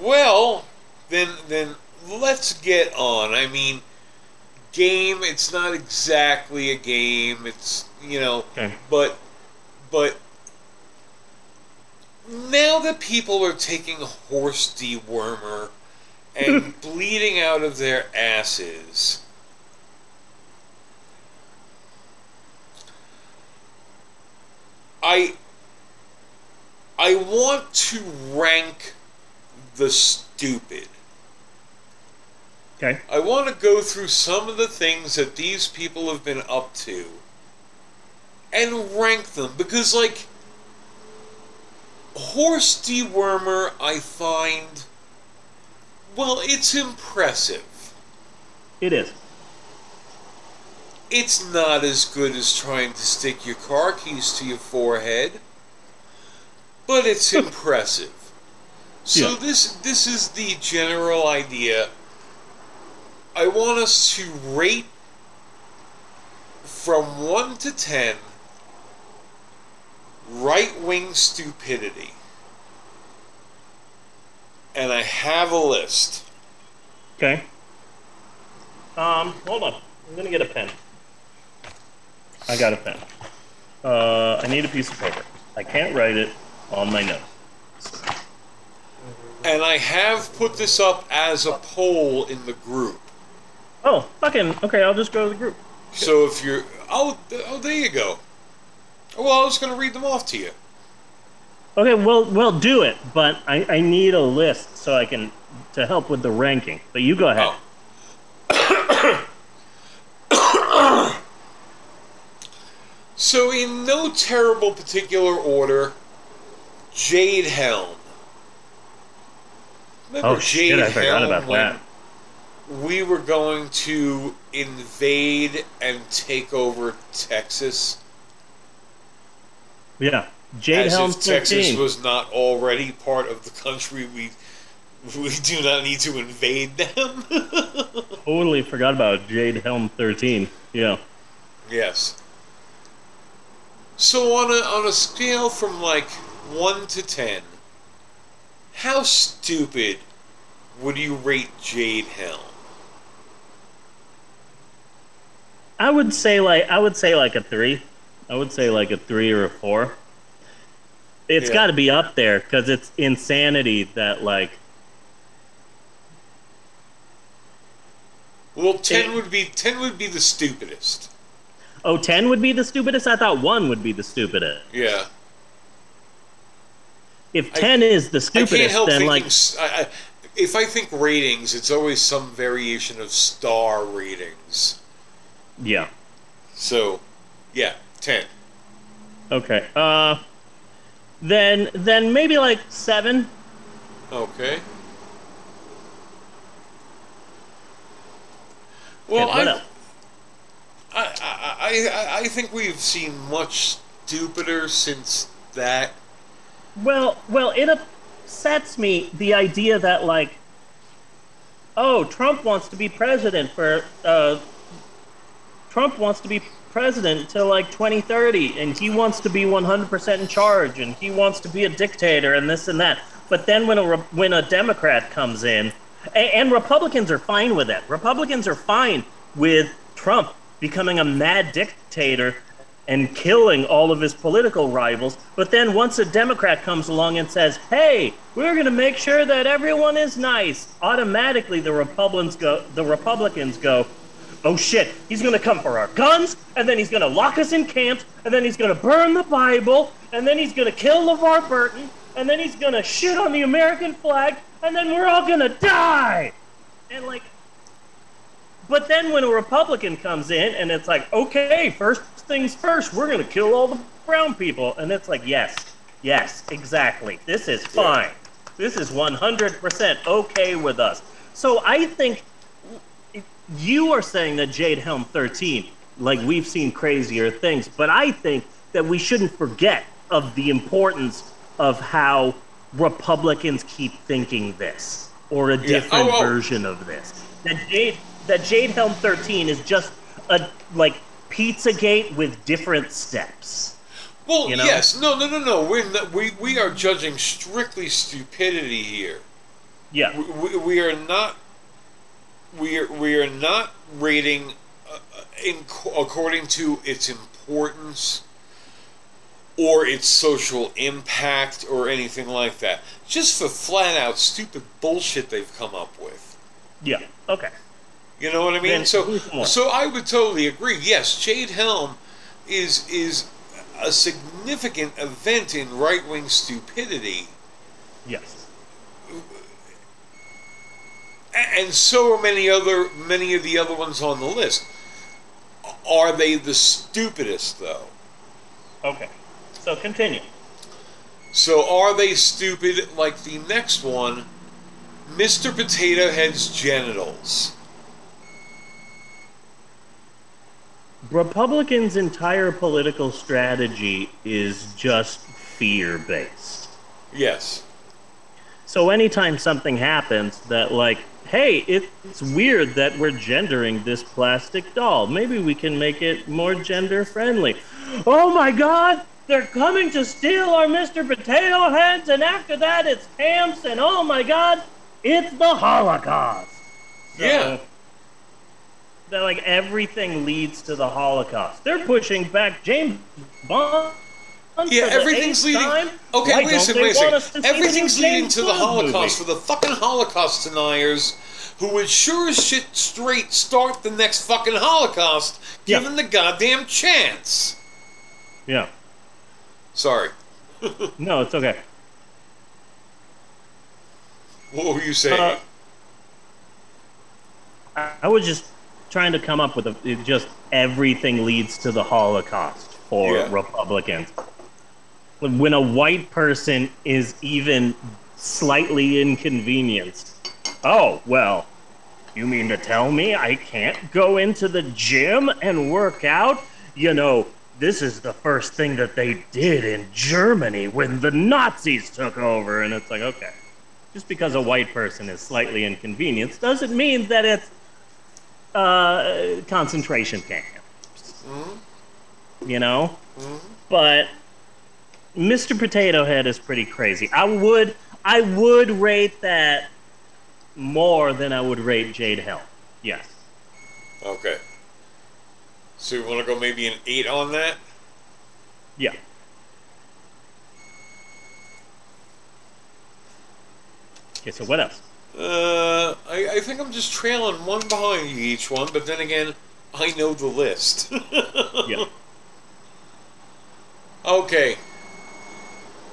Well, then then let's get on. I mean, game. It's not exactly a game. It's you know, Okay. but but now that people are taking horse dewormer and bleeding out of their asses. I I want to rank the stupid. Okay. I want to go through some of the things that these people have been up to and rank them because, like, horse dewormer, I find, well, it's impressive. It is. It's not as good as trying to stick your car keys to your forehead, but it's impressive. So Yeah. this this is the general idea. I want us to rate from 1 to 10 right-wing stupidity. And I have a list. Okay. Um, hold on. I'm gonna get a pen. I got a pen. Uh, I need a piece of paper. I can't write it on my notes. And I have put this up as a poll in the group. Oh, fucking. Okay, I'll just go to the group. So if you're oh oh there you go. Well, I was going to read them off to you. Okay, well, well, do it. But I, I need a list so I can to help with the ranking. But you go ahead. Oh. So in no terrible particular order, Jade Helm. Remember Oh, shit, I forgot about that. We were going to invade and take over Texas. Yeah. Jade as Helm if Texas 13. was not already part of the country we we do not need to invade them. Totally forgot about Jade Helm 13. Yeah. yes. So on a on a scale from like one to ten, how stupid would you rate Jade Helm? I would say like I would say like a three. I would say like a three or a four. It's Yeah. got to be up there because it's insanity that like Well, ten It- would be ten would be the stupidest. oh 10 would be the stupidest. I thought one would be the stupidest. Yeah, If I- ten is the I stupidest, then thinking. like I I if I think ratings, it's always some variation of star ratings. yeah. So, yeah, ten. Okay. Uh, then then maybe like seven. Okay. Well, I. I, I, I, I think we've seen much stupider since that. Well, well, it upsets me the idea that like, oh, Trump wants to be president for uh, Trump wants to be president until like 2030, and he wants to be 100% in charge, and he wants to be a dictator, and this and that. But then when a when a Democrat comes in, and, and Republicans are fine with it. Republicans are fine with Trump becoming a mad dictator and killing all of his political rivals. But then once a Democrat comes along and says, "Hey, we're going to make sure that everyone is nice," automatically the Republicans go. The Republicans go. Oh shit, he's gonna come for our guns, and then he's gonna lock us in camps, and then he's gonna burn the Bible, and then he's gonna kill LeVar Burton, and then he's gonna shit on the American flag, and then we're all gonna die! And like, but then when a Republican comes in and it's like, okay, first things first, we're gonna kill all the brown people, and it's like, yes, yes, exactly. This is fine. This is 100% okay with us. So I think you are saying that Jade Helm 13, like we've seen crazier things, but I think that we shouldn't forget of the importance of how Republicans keep thinking this or a different Oh, oh. version of this. That Jade that Jade Helm 13 is just a like Pizzagate with different steps. Well, You know? yes, no, no, no, no. We're not, we we are judging strictly stupidity here. Yeah. We, we are not. We are we are not rating uh, in according to its importance or its social impact or anything like that. Just for flat out stupid bullshit they've come up with. Yeah. Okay. You know what I mean? Then so so I would totally agree. Yes, Jade Helm is is a significant event in right wing stupidity. Yes. And so are many other many of the other ones on the list. Are they the stupidest though? Okay. So continue. So are they stupid like the next one, Mr. Potato Head's genitals? Republicans' entire political strategy is just fear based. Yes. So anytime something happens that, like, hey, it's weird that we're gendering this plastic doll, maybe we can make it more gender friendly. Oh my god, they're coming to steal our Mr. Potato Heads, and after that it's camps, and oh my god, it's the Holocaust. So, Yeah. That like everything leads to the Holocaust. They're pushing back James Bond. Yeah, everything's leading. time? Okay, Why wait a second, wait a second. Everything's leading to the Holocaust movie? for the fucking Holocaust deniers who would sure as shit straight start the next fucking Holocaust Yeah. given the goddamn chance. Yeah. Sorry. No, it's okay. What were you saying? Uh, I I was just trying to come up with a, it just everything leads to the Holocaust for Yeah. Republicans. When a white person is even slightly inconvenienced, oh well, you mean to tell me I can't go into the gym and work out? You know, this is the first thing that they did in Germany when the Nazis took over, and it's like okay just because a white person is slightly inconvenienced doesn't mean that it's uh, concentration camp. You know? But Mr. Potato Head is pretty crazy. I would I would rate that more than I would rate Jade Helm. Yes. okay. So you want to go maybe an eight on that? Yeah. Okay, so what else? Uh, I, I think I'm just trailing one behind each one, but then again, I know the list. Yeah. Okay.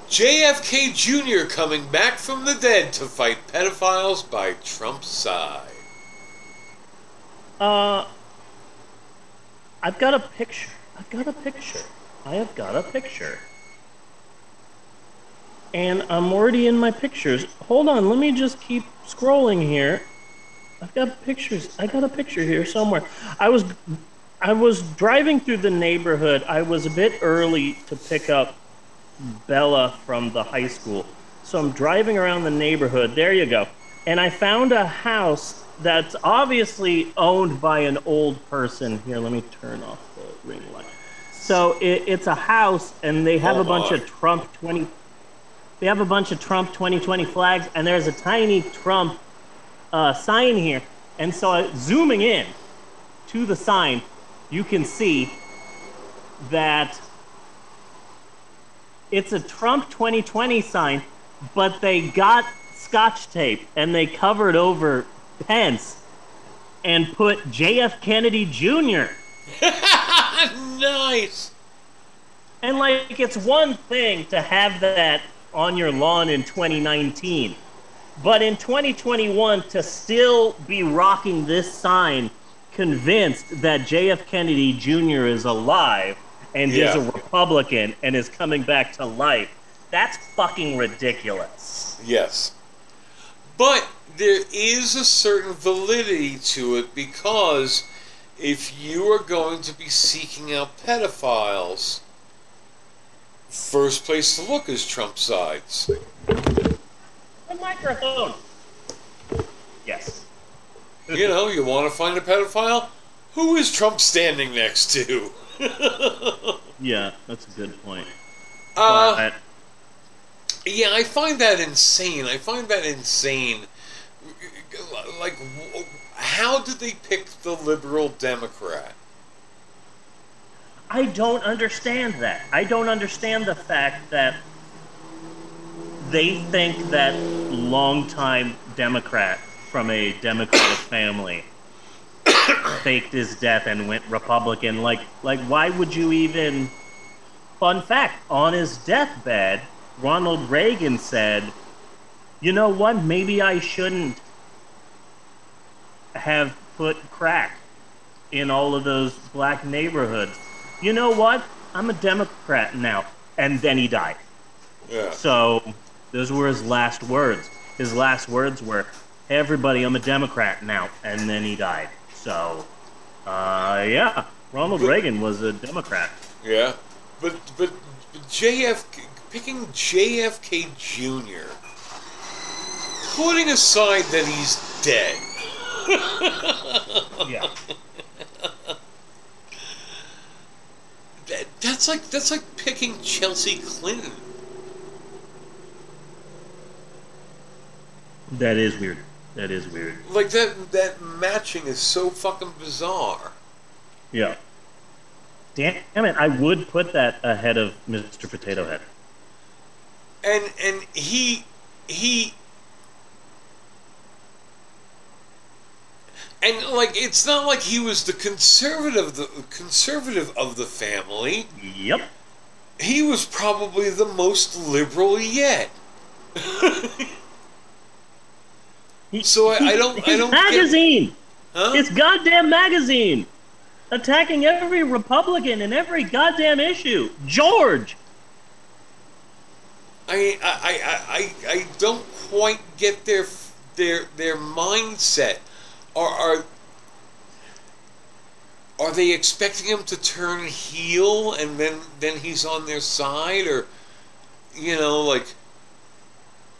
JFK Jr. coming back from the dead to fight pedophiles by Trump's side. Uh, I've got a picture. I've got a picture. I have got a picture. And I'm already in my pictures. Hold on, let me just keep scrolling here. I've got pictures. I got a picture here somewhere. I was I was driving through the neighborhood. I was a bit early to pick up Bella from the high school. So I'm driving around the neighborhood. There you go. And I found a house that's obviously owned by an old person. Here, let me turn off the ring light. So it, it's a house, and they have Oh a bunch my. of Trump 20. They have a bunch of Trump 2020 flags, and there's a tiny Trump uh, sign here. And so, uh, zooming in to the sign, you can see that it's a Trump 2020 sign, but they got scotch tape and they covered over Pence and put JF Kennedy Jr. nice. And like, it's one thing to have that on your lawn in 2019, but in 2021 to still be rocking this sign, convinced that JF Kennedy Jr. is alive and Yeah. is a Republican and is coming back to life, that's fucking ridiculous. Yes. But there is a certain validity to it because if you are going to be seeking out pedophiles, first place to look is Trump sides. The microphone. Yes. You know, you want to find a pedophile? Who is Trump standing next to? Yeah, that's a good point. Uh, But- Yeah, I find that insane. I find that insane Like, how did they pick the liberal Democrat? I don't understand that. I don't understand the fact that they think that longtime Democrat from a Democratic family faked his death and went Republican. Like, like, why would you even? Fun fact: on his deathbed, Ronald Reagan said, "You know what? Maybe I shouldn't have put crack in all of those black neighborhoods. You know what? I'm a Democrat now." And then he died. Yeah. So those were his last words. His last words were, hey, everybody, I'm a Democrat now. And then he died. So, uh, yeah, Ronald Reagan was a Democrat. Yeah. But, but, but JFK, picking JFK Jr., putting aside that he's dead. Yeah. That, that's like that's like picking Chelsea Clinton. That is weird. That is weird. Like that that matching is so fucking bizarre. Yeah. Damn it, I would put that ahead of Mr. Potato Head. And and he he and like it's not like he was the conservative the conservative of the family. Yep. He was probably the most liberal yet. He- So I- I don't- I don't get- magazine! Huh? It's goddamn magazine! Attacking every Republican in every goddamn issue. George! I, I, I, I, I don't quite get their their their mindset. Are are are they expecting him to turn heel and then then he's on their side, or you know, like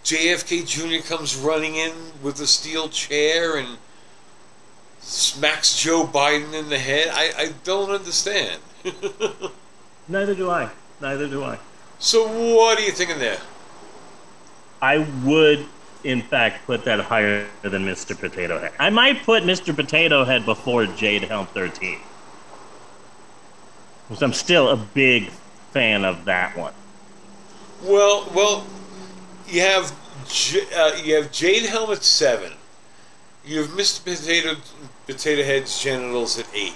JFK Jr. comes running in with a steel chair and smacks Joe Biden in the head? I, I don't understand. Neither do I. Neither do I. so what are you thinking there? I would, in fact, put that higher than Mr. Potato Head. I might put Mr. Potato Head before Jade Helm 13. Because I'm still a big fan of that one. Well, well, you have J, uh, you have Jade Helm at seven. You have Mr. Potato Potato Head's genitals at eight,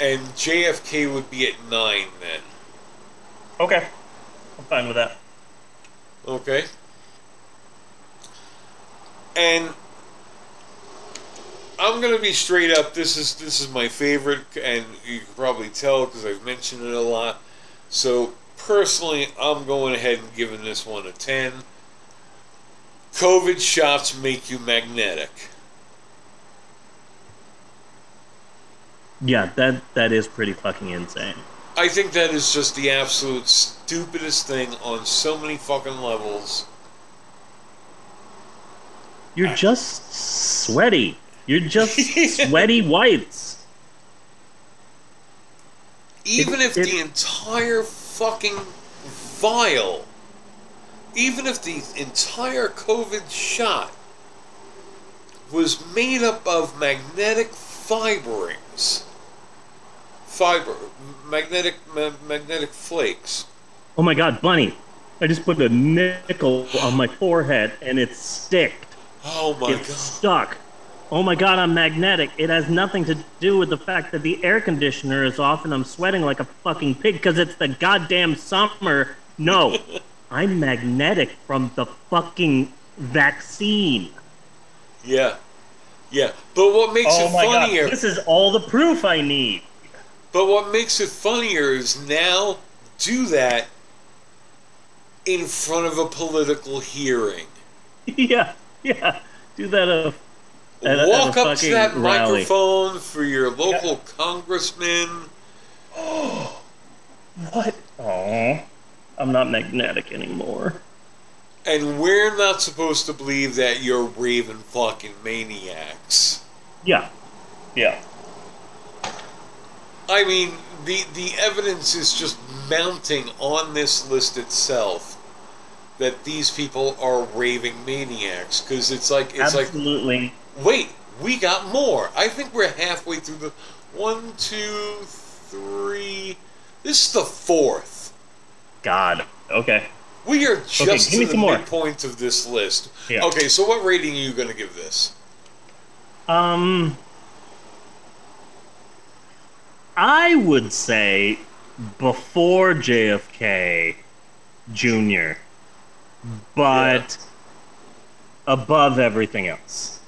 and JFK would be at nine then. Okay. I'm fine with that. Okay. And I'm gonna be straight up. This is this is my favorite, and you can probably tell because I've mentioned it a lot. So personally, I'm going ahead and giving this one a ten. COVID shots make you magnetic. Yeah, that that is pretty fucking insane. I think that is just the absolute stupidest thing on so many fucking levels. You're just sweaty. You're just sweaty whites. even It- if it- the entire fucking vial, even if the entire COVID shot was made up of magnetic fiberings, fiber, magnetic, ma- magnetic flakes. Oh my god, Bunny. I just put a nickel on my forehead and it's sticked. Oh my it's god! stuck. Oh my god, I'm magnetic. It has nothing to do with the fact that the air conditioner is off and I'm sweating like a fucking pig because it's the goddamn summer. No, I'm magnetic from the fucking vaccine. Yeah, yeah. But what makes Oh it my funnier? god, this is all the proof I need. But what makes it funnier is now do that in front of a political hearing. yeah, yeah. Do that uh, at Walk at up to that rally. microphone for your local congressman. What? Oh, I'm not magnetic anymore. And we're not supposed to believe that you're raving fucking maniacs. Yeah, yeah. I mean, the the evidence is just mounting on this list itself that these people are raving maniacs because it's like it's Absolutely. like wait, we got more. I think we're halfway through the one, two, three. This is the fourth. God. Okay. We are just okay, give me some more. midpoint of this list. Yeah. Okay, so what rating are you going to give this? Um, I would say before JFK Jr., but above everything else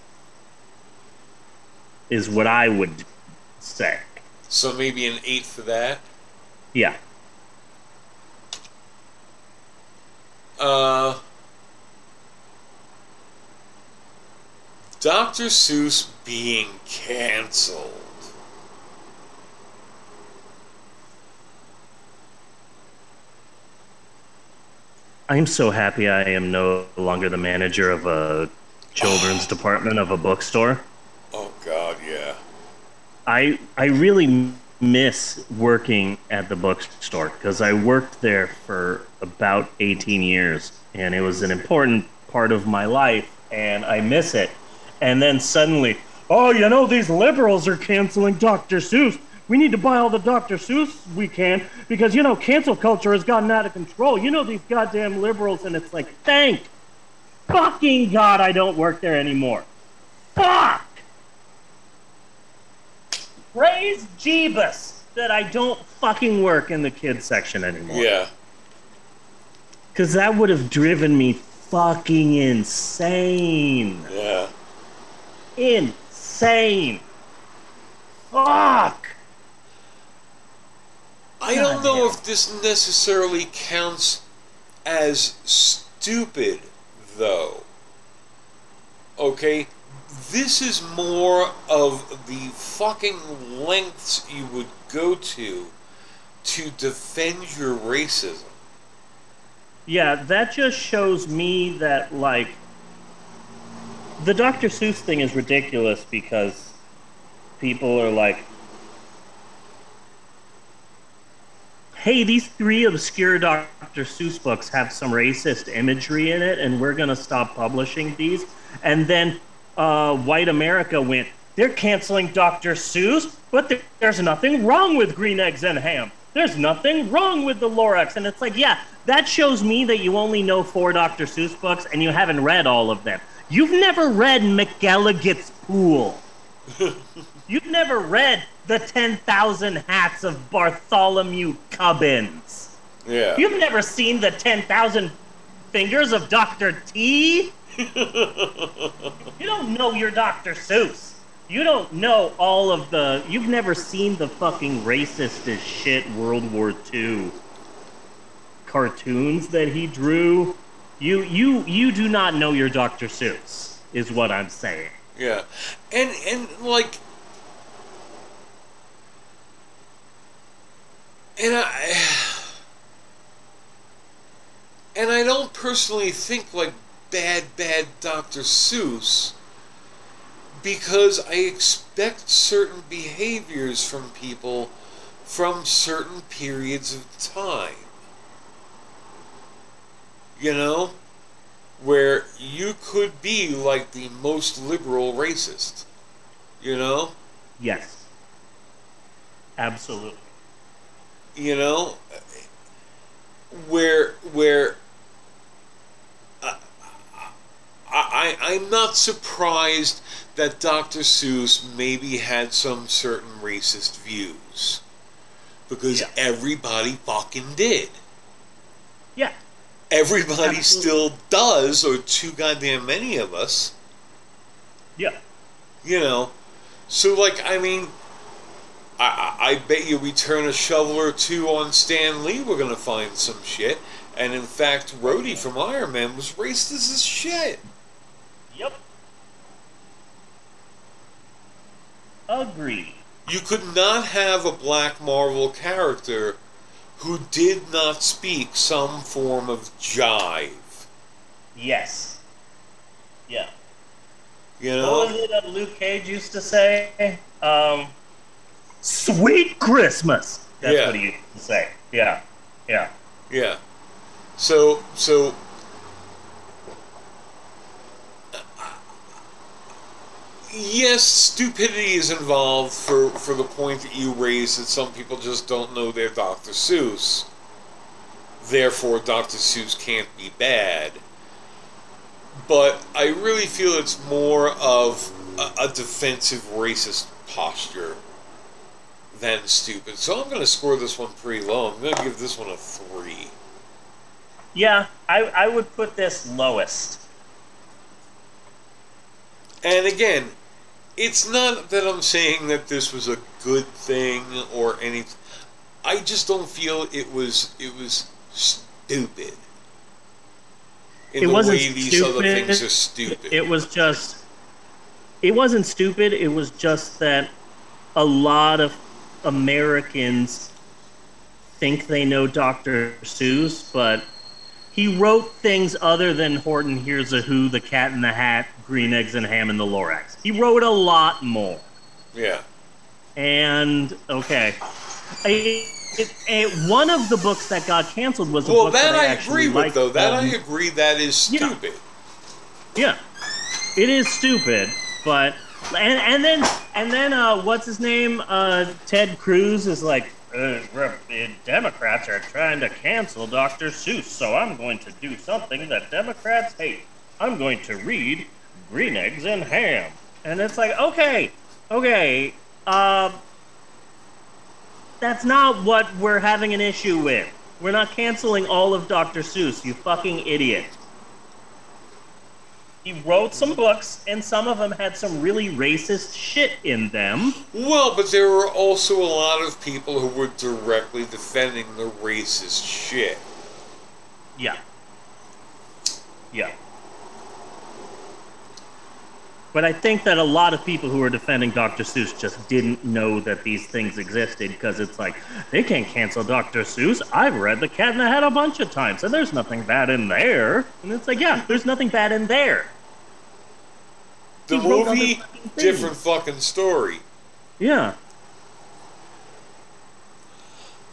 is what I would say. So maybe an eight for that. Yeah. Uh, Dr. Seuss being canceled. I'm so happy I am no longer the manager of a children's department of a bookstore. Oh God, yeah. I I really miss working at the bookstore because I worked there for about 18 years and it was an important part of my life and I miss it. And then suddenly, oh, you know these liberals are canceling Dr. Seuss. We need to buy all the Dr. Seuss we can because you know cancel culture has gotten out of control. You know these goddamn liberals and it's like, thank fucking God I don't work there anymore. Fuck! Praise Jeebus that I don't fucking work in the kids section anymore. Yeah. Because that would have driven me fucking insane. Yeah. Insane. Fuck! I don't know if this necessarily counts as stupid, though. Okay? This is more of the fucking lengths you would go to to defend your racism. Yeah, that just shows me that, like, the Dr. Seuss thing is ridiculous because people are like, hey, these three obscure Dr. Seuss books have some racist imagery in it, and we're going to stop publishing these. And then uh, white America went, they're canceling Dr. Seuss, but there, there's nothing wrong with Green Eggs and Ham. There's nothing wrong with the Lorax. And it's like, yeah, that shows me that you only know four Dr. Seuss books and you haven't read all of them. You've never read McElligot's Pool. You've never read The 10,000 Hats of Bartholomew Cubbins. Yeah. You've never seen The 10,000 Fingers of Dr. T. You don't know your Dr. Seuss. You don't know all of the. You've never seen the fucking racist as shit World War II cartoons that he drew. You you you do not know your Dr. Seuss, is what I'm saying. Yeah, and and like, and I and I don't personally think like bad bad Dr. Seuss because I expect certain behaviors from people from certain periods of time. You know? where you could be like the most liberal racist. You know? Yes. Absolutely. You know? Where where uh, I, I I'm not surprised that Dr. Seuss maybe had some certain racist views. Because Yeah. everybody fucking did. Yeah. Everybody Absolutely. still does, or too goddamn many of us. Yeah. You know, so like I mean, I I bet you we turn a shovel or two on Stan Lee, we're gonna find some shit. And in fact, Rhodey from Iron Man was racist as shit. Yep. Agreed. You could not have a black Marvel character who did not speak some form of jive. Yes. Yeah. You know? What was it that Luke Cage used to say? Um, Sweet Christmas. That's yeah. what he used to say. Yeah. Yeah. Yeah. So, so. Yes, stupidity is involved for, for the point that you raised that some people just don't know they're Dr. Seuss. Therefore, Dr. Seuss can't be bad but I really feel it's more of a, defensive racist posture than stupid. So I'm going to score this one pretty low. I'm going to give this one a three. Yeah, I, I would put this lowest. And again, it's not that I'm saying that this was a good thing or anything. I just don't feel it was it was stupid. In it the wasn't way these stupid. other things are stupid. It was just. It wasn't stupid. It was just that a lot of Americans think they know Dr. Seuss, but he wrote things other than Horton Hears a Who, The Cat in the Hat, Green Eggs and Ham, and the Lorax. He wrote a lot more. yeah. And okay, I, it, it- one of the books that got canceled was a Well, book that that I, I agree with, liked, though. That um, I agree. That is yeah. stupid. Yeah, it is stupid, but and and then and then uh, what's his name? Uh, Ted Cruz is like, uh, uh, Democrats are trying to cancel Dr. Seuss, so I'm going to do something that Democrats hate. I'm going to read Green Eggs and Ham, and it's like, okay, okay, um, that's not what we're having an issue with. We're not canceling all of Dr. Seuss, you fucking idiot. He wrote some books, and some of them had some really racist shit in them. Well, but there were also a lot of people who were directly defending the racist shit. Yeah. Yeah. But I think that a lot of people who were defending Dr. Seuss just didn't know that these things existed because it's like, they can't cancel Dr. Seuss. I've read The Cat in the Hat a bunch of times, and there's nothing bad in there. And it's like, yeah, there's nothing bad in there. The He wrote other movie, different fucking story. Yeah.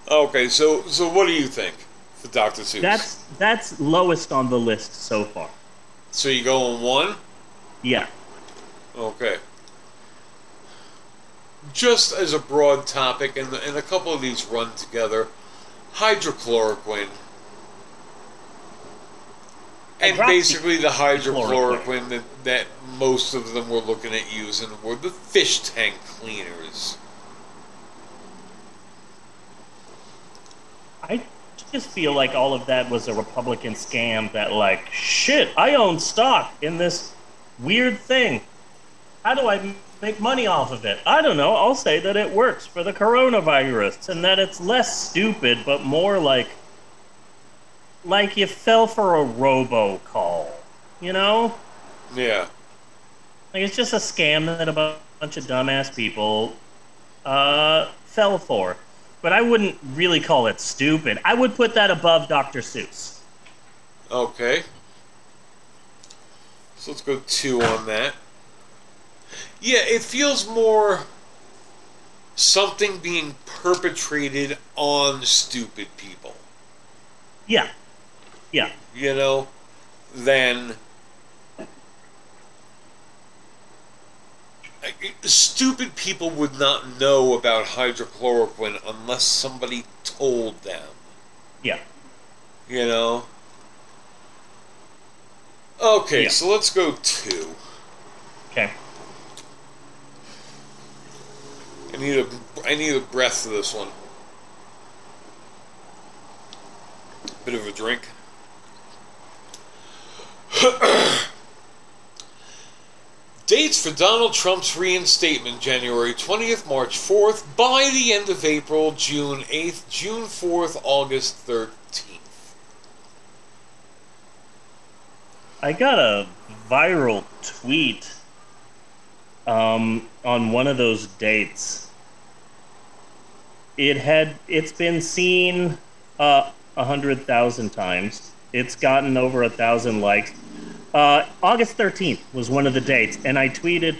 Okay, so so what do you think for Dr. Seuss? That's that's lowest on the list so far. so you go on one? Yeah. Okay. Just as a broad topic, and, and a couple of these run together, hydrochloroquine. And basically, the hydrochloroquine chloroquine. that, that most of them were looking at using were the fish tank cleaners. I just feel like all of that was a Republican scam that, like, shit, I own stock in this weird thing. How do I make money off of it? I don't know. I'll say that it works for the coronavirus and that it's less stupid, but more like. Like you fell for a robocall. You know? Yeah. Like it's just a scam that a bunch of dumbass people uh, fell for. But I wouldn't really call it stupid. I would put that above Dr. Seuss. Okay. So let's go two on that. Yeah, it feels more something being perpetrated on stupid people, Yeah. Yeah. you know, than. Stupid people would not know about hydrochloroquine unless somebody told them. Yeah. You know? Okay, Yeah. so let's go two. Okay. I need a I need a breath for this one. Bit of a drink. Dates for Donald Trump's reinstatement January 20th, March 4th, by the end of April, June 8th, June 4th, August 13th. I got a viral tweet um, on one of those dates. It had it's been seen uh, a hundred thousand times. It's gotten over a thousand likes. Uh, August thirteenth was one of the dates, and I tweeted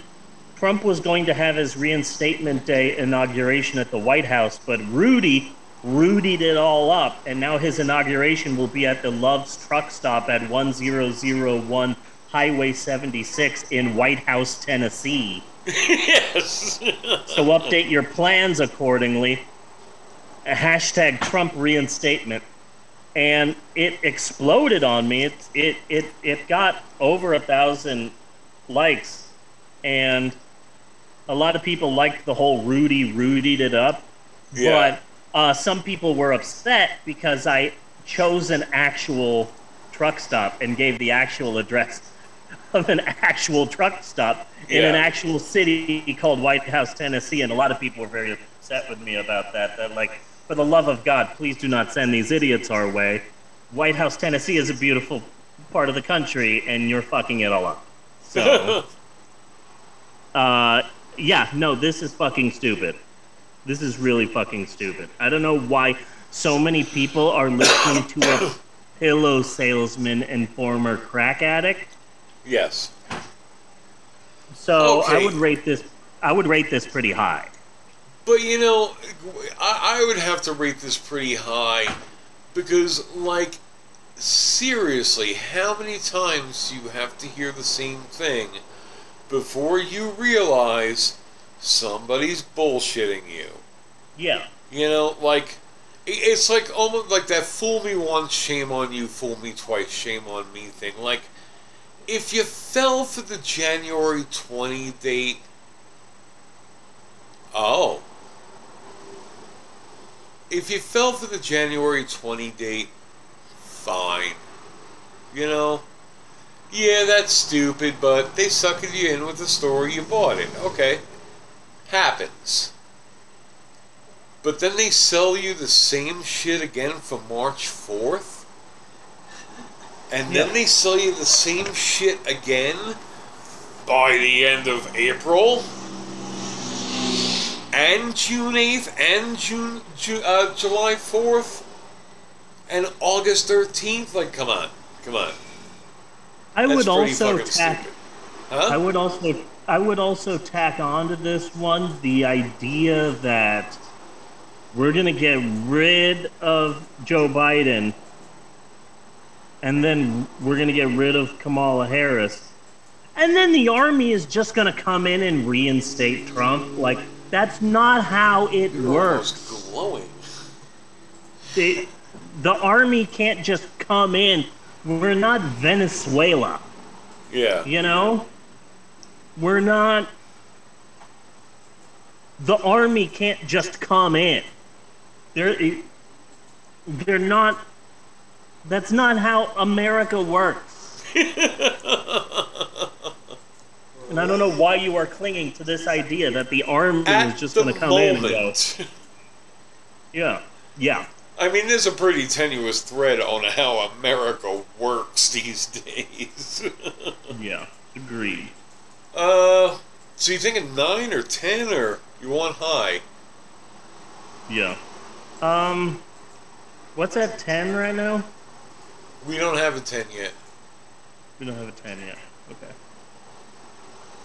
Trump was going to have his reinstatement day inauguration at the White House, but Rudy Rudied it all up, and now his inauguration will be at the Love's truck stop at 1001 Highway 76 in White House, Tennessee. yes. So update your plans accordingly. A hashtag Trump reinstatement. And it exploded on me. It it it, it got over a thousand likes. And a lot of people liked the whole Rudy Rudied it up. Yeah. But uh, some people were upset because I chose an actual truck stop and gave the actual address of an actual truck stop in an actual city called White House, Tennessee, and a lot of people were very upset with me about that. That like, for the love of God, please do not send these idiots our way. White House, Tennessee is a beautiful part of the country, and you're fucking it all up. So, uh, yeah, no, this is fucking stupid. This is really fucking stupid. I don't know why so many people are listening to a pillow salesman and former crack addict. yes. So I would rate this. I would rate this pretty high. But you know, I, I would have to rate this pretty high because, like, seriously, how many times do you have to hear the same thing before you realize somebody's bullshitting you? Yeah. You know, like, it's like almost like that fool me once, shame on you, fool me twice, shame on me thing. Like, if you fell for the January 20 date, oh. If you fell for the January 20 date, fine. You know? Yeah, that's stupid, but they suckered you in with the story, you bought it. Okay. Happens. But then they sell you the same shit again for March 4th? And then Yeah. they sell you the same shit again by the end of April? And June 8th and June, Ju- uh, July 4th? And August 13th? Like, come on. Come on. I That's would also tack. stupid. I would also. I would also tack on to this one the idea that we're gonna get rid of Joe Biden, and then we're gonna get rid of Kamala Harris, and then the army is just gonna come in and reinstate Trump. Like that's not how it You're works. glowing. the, the army can't just come in. We're not Venezuela, Yeah. you know? We're not. The army can't just come in. They're, they're not. That's not how America works. and I don't know why you are clinging to this idea that the army At is just going to come in and go, moment. yeah, yeah. I mean, there's a pretty tenuous thread on how America works these days. Yeah, agreed. uh, so you thinking nine or ten, or you want high? Yeah. Um, what's at ten right now? We don't have a ten yet. We don't have a ten yet. Okay.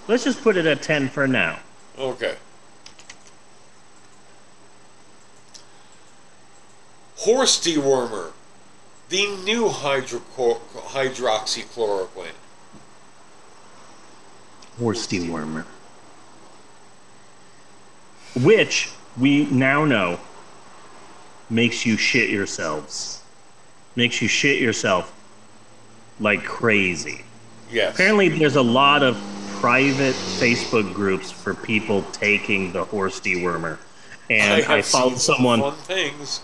Let's just put it at ten for now. Okay. Horse dewormer, the new hydroco- hydroxychloroquine. Horse dewormer. Which we now know makes you shit yourselves. Makes you shit yourself like crazy. Yes. Apparently, there's a lot of private Facebook groups for people taking the horse dewormer. And I, have followed someone. Things.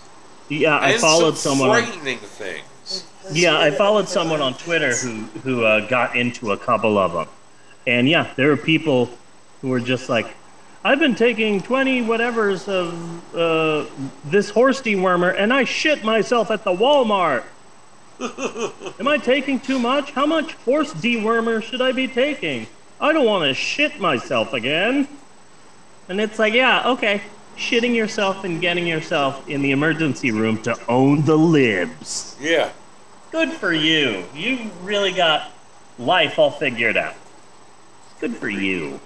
Yeah, I and followed some someone. On, frightening things. yeah, I followed someone on Twitter who who uh, got into a couple of them, and yeah, there were people who were just like, "I've been taking twenty whatevers of uh, this horse dewormer, and I shit myself at the Walmart. Am I taking too much? How much horse dewormer should I be taking? I don't want to shit myself again." And it's like, yeah, okay. Shitting yourself and getting yourself in the emergency room to own the libs. Yeah. Good for you. You really got life all figured out. Good for you.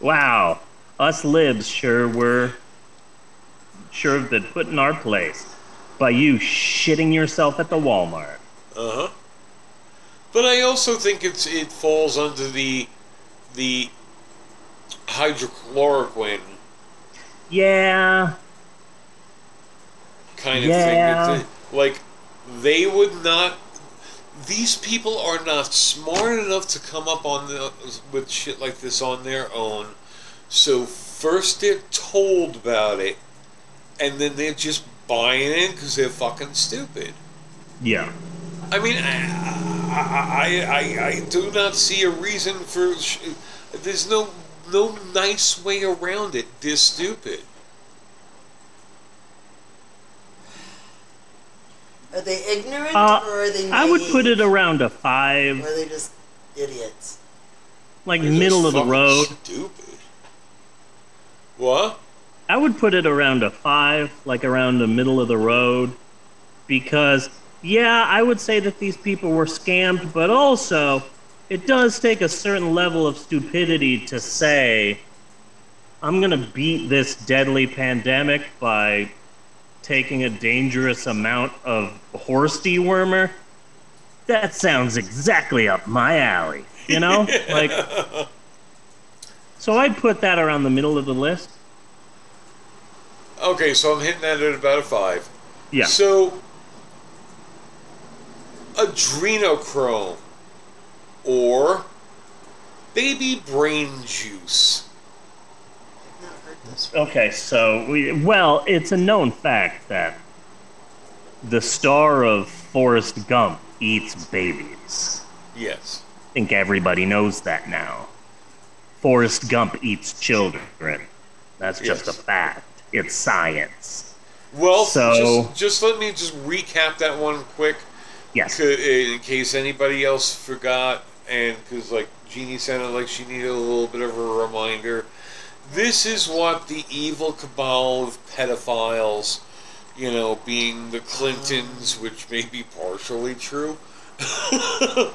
Wow. Us libs sure were sure have been put in our place by you shitting yourself at the Walmart. Uh huh. But I also think it's it falls under the the hydrochloroquine Yeah. kind of Yeah. thing. Like they would not. These people are not smart enough to come up on the with shit like this on their own. So first they're told about it, and then they're just buying in because they're fucking stupid. Yeah. I mean, I, I, I, I do not see a reason for. Sh- there's no no nice way around it. They're stupid. Are they ignorant Uh, or are they? I would put it around a five, Or are they just idiots? like They're middle of the road. Stupid. What? I would put it around a five, like around the middle of the road, because yeah, I would say that these people were scammed, but also it does take a certain level of stupidity to say, I'm gonna beat this deadly pandemic by taking a dangerous amount of horse dewormer. That sounds exactly up my alley, you know? Like, so I'd put that around the middle of the list. Okay, so I'm hitting that at about a five. Yeah. So, adrenochrome or baby brain juice. I've not heard this. Okay, so we well, it's a known fact that the star of Forrest Gump eats babies. Yes. I think everybody knows that now. Forrest Gump eats children. That's just Yes. a fact. It's science. Well, So- just, just let me just recap that one quick. Yes. Co- in case anybody else forgot, and because like Jeannie sounded like she needed a little bit of a reminder. This is what the evil cabal of pedophiles, you know, being the Clintons, which may be partially true.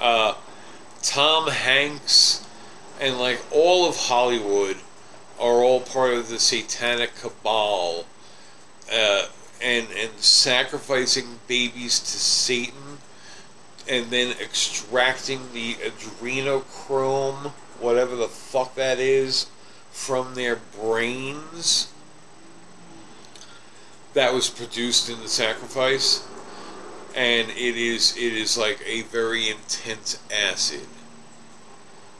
uh, Tom Hanks, and like all of Hollywood are all part of the satanic cabal uh, and and sacrificing babies to Satan, and then extracting the adrenochrome, whatever the fuck that is, from their brains. That was produced in the sacrifice, and it is it is like a very intense acid,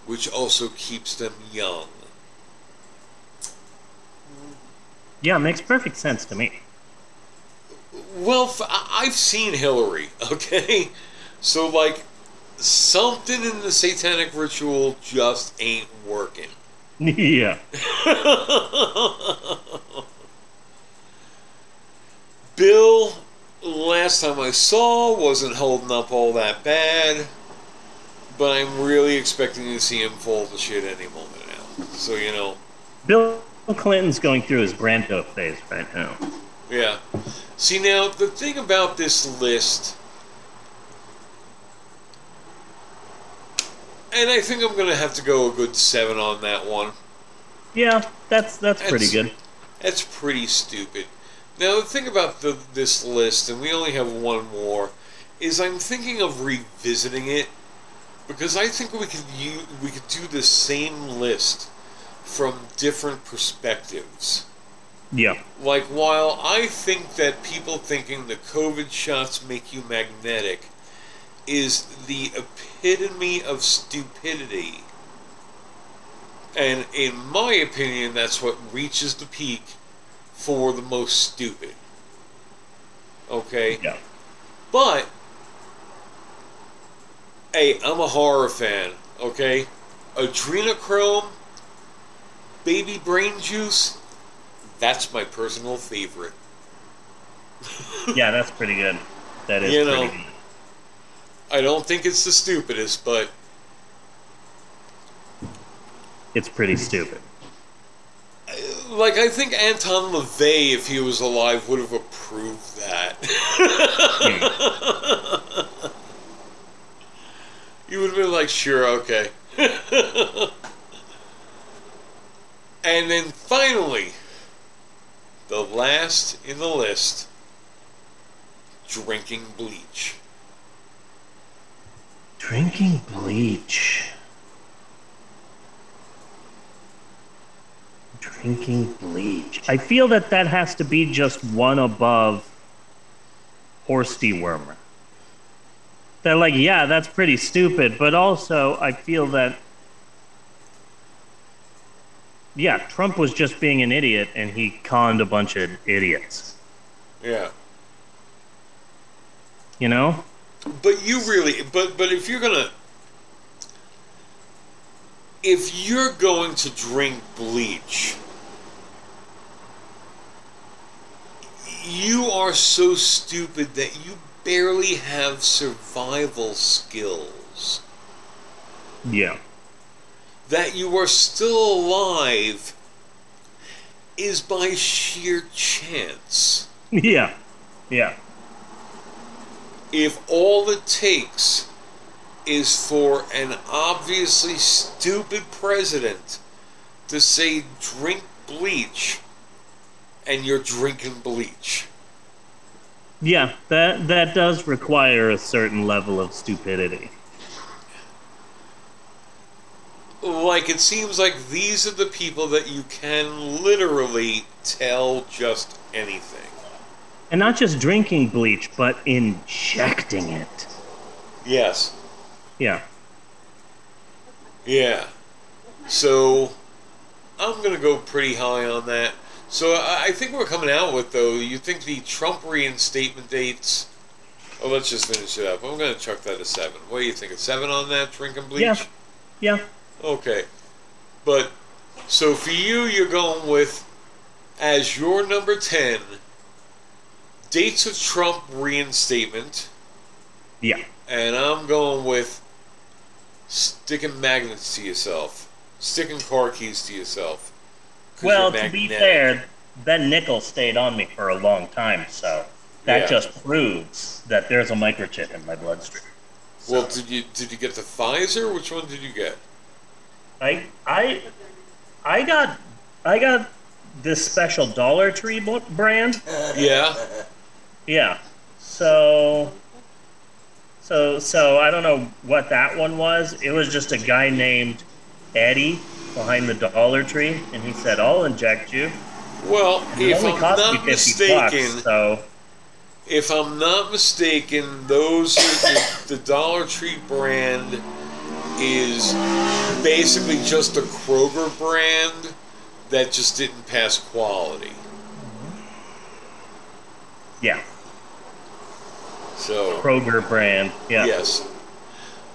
which also keeps them young. Yeah, makes perfect sense to me. Well, I've seen Hillary, okay? So, like, something in the satanic ritual just ain't working. yeah. Bill, last time I saw, wasn't holding up all that bad, but I'm really expecting to see him fall to shit any moment now. So, you know, Bill Clinton's going through his Brando phase right now. Yeah. See, now, the thing about this list, and I think I'm going to have to go a good seven on that one. Yeah, that's that's pretty good. That's pretty stupid. Now, the thing about the, this list, and we only have one more, is I'm thinking of revisiting it because I think we could u- we could do the same list from different perspectives. Yeah. Like, while I think that people thinking the COVID shots make you magnetic is the epitome of stupidity. And in my opinion, that's what reaches the peak for the most stupid. Okay? Yeah. But, hey, I'm a horror fan, okay? Adrenochrome, baby brain juice, that's my personal favorite. Yeah, that's pretty good. That is You pretty know. good. I don't think it's the stupidest, but It's pretty stupid. like I think Anton LaVey, if he was alive, would have approved that. You would have been like, sure, okay. and then finally, the last in the list, drinking bleach. Drinking bleach. Drinking bleach. I feel that that has to be just one above horse dewormer. They're like, yeah, that's pretty stupid, but also I feel that yeah, Trump was just being an idiot and he conned a bunch of idiots. Yeah. You know? But you really, but but if you're gonna, if you're going to drink bleach, you are so stupid that you barely have survival skills. Yeah. That you are still alive is by sheer chance. Yeah. Yeah. if all it takes is for an obviously stupid president to say drink bleach and you're drinking bleach. Yeah, that that does require a certain level of stupidity. Like it seems like these are the people that you can literally tell just anything. And not just drinking bleach, but injecting it. Yes. Yeah. Yeah. So I'm gonna go pretty high on that. So I I think we're coming out with though. You think the Trump reinstatement dates? Oh, let's just finish it up. I'm gonna chuck that a seven. What do you think? A seven on that drinking bleach? Yeah. Yeah. Okay. But so for you, you're going with as your number ten. Dates of Trump reinstatement, Yeah. and I'm going with sticking magnets to yourself, sticking car keys to yourself. Well, to be fair, Ben Nichols stayed on me for a long time, so that Yeah. just proves that there's a microchip in my bloodstream. Well, did you did you get the Pfizer? Which one did you get? I I I got I got this special Dollar Tree brand. Yeah. Yeah. So so so I don't know what that one was. It was just a guy named Eddie behind the Dollar Tree, and he said, "I'll inject you." Well, if I'm not mistaken, bucks. So if I'm not mistaken, those are the, the Dollar Tree brand is basically just a Kroger brand that just didn't pass quality. yeah, So Kroger brand. Yeah. Yes.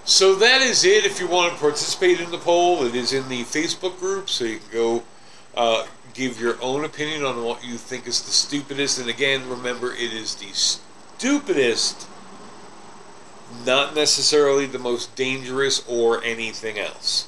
So that is it. If you want to participate in the poll, it is in the Facebook group, so you can go uh, give your own opinion on what you think is the stupidest. And again, remember, it is the stupidest, not necessarily the most dangerous or anything else.